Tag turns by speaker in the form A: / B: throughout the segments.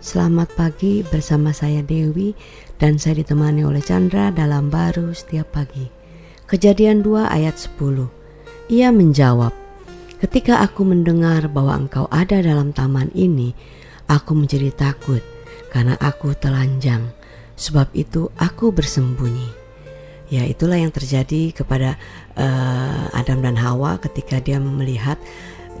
A: Selamat pagi bersama saya Dewi dan saya ditemani oleh Chandra dalam baru setiap pagi. Kejadian 2 ayat 10. Ia menjawab, "Ketika aku mendengar bahwa engkau ada dalam taman ini, aku menjadi takut karena aku telanjang. Sebab itu aku bersembunyi." Ya, itulah yang terjadi kepada uh, Adam dan Hawa ketika dia melihat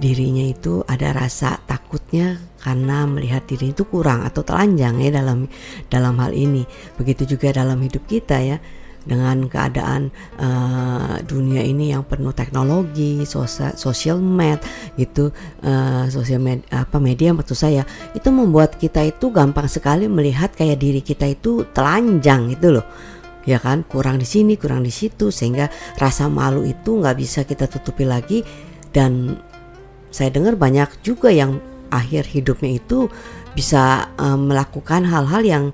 A: dirinya itu ada rasa takutnya karena melihat diri itu kurang atau telanjang ya dalam dalam hal ini. Begitu juga dalam hidup kita ya dengan keadaan uh, dunia ini yang penuh teknologi, sosial, social med gitu, uh, sosial med, apa media maksud saya itu membuat kita itu gampang sekali melihat kayak diri kita itu telanjang itu loh ya kan kurang di sini kurang di situ sehingga rasa malu itu nggak bisa kita tutupi lagi dan saya dengar banyak juga yang akhir hidupnya itu bisa um, melakukan hal-hal yang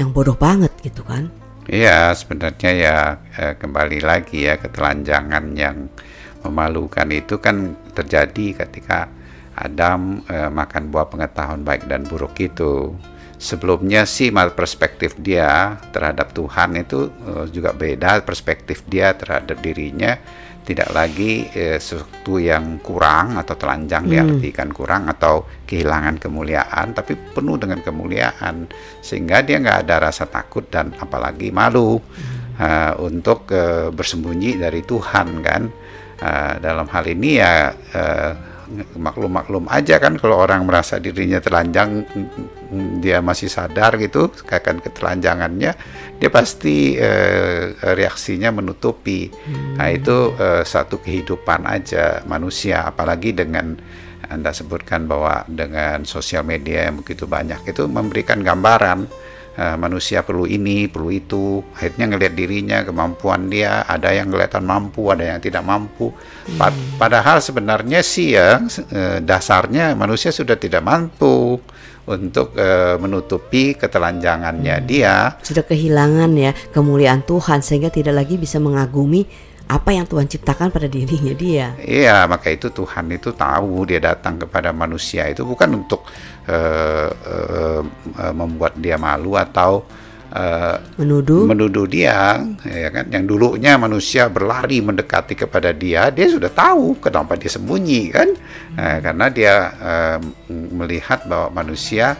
A: yang bodoh banget gitu kan.
B: Iya, sebenarnya ya eh, kembali lagi ya ketelanjangan yang memalukan itu kan terjadi ketika Adam eh, makan buah pengetahuan baik dan buruk itu. Sebelumnya sih perspektif dia terhadap Tuhan itu eh, juga beda perspektif dia terhadap dirinya tidak lagi eh, sesuatu yang kurang atau telanjang hmm. diartikan kurang atau kehilangan kemuliaan tapi penuh dengan kemuliaan sehingga dia nggak ada rasa takut dan apalagi malu hmm. uh, untuk uh, bersembunyi dari Tuhan kan uh, dalam hal ini ya uh, maklum-maklum aja kan kalau orang merasa dirinya telanjang dia masih sadar gitu akan ketelanjangannya dia pasti eh, reaksinya menutupi hmm. nah itu eh, satu kehidupan aja manusia apalagi dengan anda sebutkan bahwa dengan sosial media yang begitu banyak itu memberikan gambaran uh, manusia perlu ini, perlu itu. Akhirnya ngelihat dirinya, kemampuan dia, ada yang kelihatan mampu, ada yang tidak mampu. Pad hmm. Padahal sebenarnya sih ya uh, dasarnya manusia sudah tidak mampu untuk uh, menutupi ketelanjangannya hmm. dia.
A: Sudah kehilangan ya kemuliaan Tuhan sehingga tidak lagi bisa mengagumi apa yang Tuhan ciptakan pada dirinya dia.
B: Iya, maka itu Tuhan itu tahu dia datang kepada manusia itu bukan untuk uh, uh, uh, membuat dia malu atau uh,
A: menuduh
B: menuduh dia, ya kan? Yang dulunya manusia berlari mendekati kepada dia, dia sudah tahu kenapa dia sembunyi kan? Hmm. Uh, karena dia uh, melihat bahwa manusia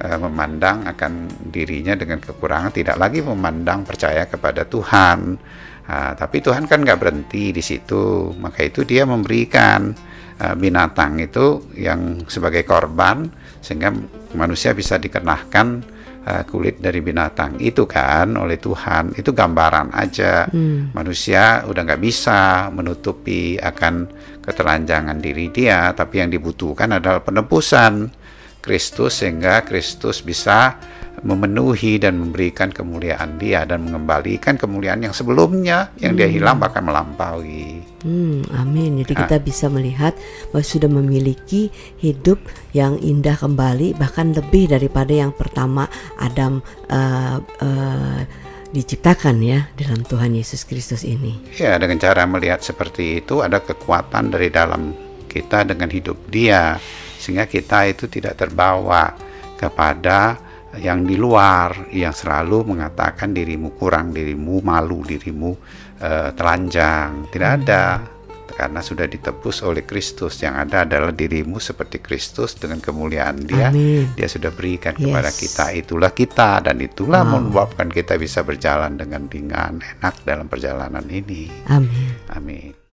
B: memandang akan dirinya dengan kekurangan, tidak lagi memandang percaya kepada Tuhan. Nah, tapi Tuhan kan nggak berhenti di situ, maka itu Dia memberikan uh, binatang itu yang sebagai korban sehingga manusia bisa dikenakan uh, kulit dari binatang itu kan oleh Tuhan. Itu gambaran aja hmm. manusia udah nggak bisa menutupi akan ketelanjangan diri dia, tapi yang dibutuhkan adalah penebusan Kristus sehingga Kristus bisa memenuhi dan memberikan kemuliaan dia dan mengembalikan kemuliaan yang sebelumnya yang hmm. dia hilang bahkan melampaui.
A: Hmm, amin. Jadi kita bisa melihat bahwa sudah memiliki hidup yang indah kembali bahkan lebih daripada yang pertama Adam uh, uh, diciptakan ya dalam Tuhan Yesus Kristus ini.
B: Ya, dengan cara melihat seperti itu ada kekuatan dari dalam kita dengan hidup dia sehingga kita itu tidak terbawa kepada yang di luar yang selalu mengatakan dirimu kurang, dirimu malu, dirimu uh, telanjang. Tidak ada karena sudah ditebus oleh Kristus. Yang ada adalah dirimu seperti Kristus dengan kemuliaan Dia. Amin. Dia sudah berikan yes. kepada kita. Itulah kita dan itulah wow. menyebabkan kita bisa berjalan dengan ringan, enak dalam perjalanan ini.
A: Amin.
B: Amin.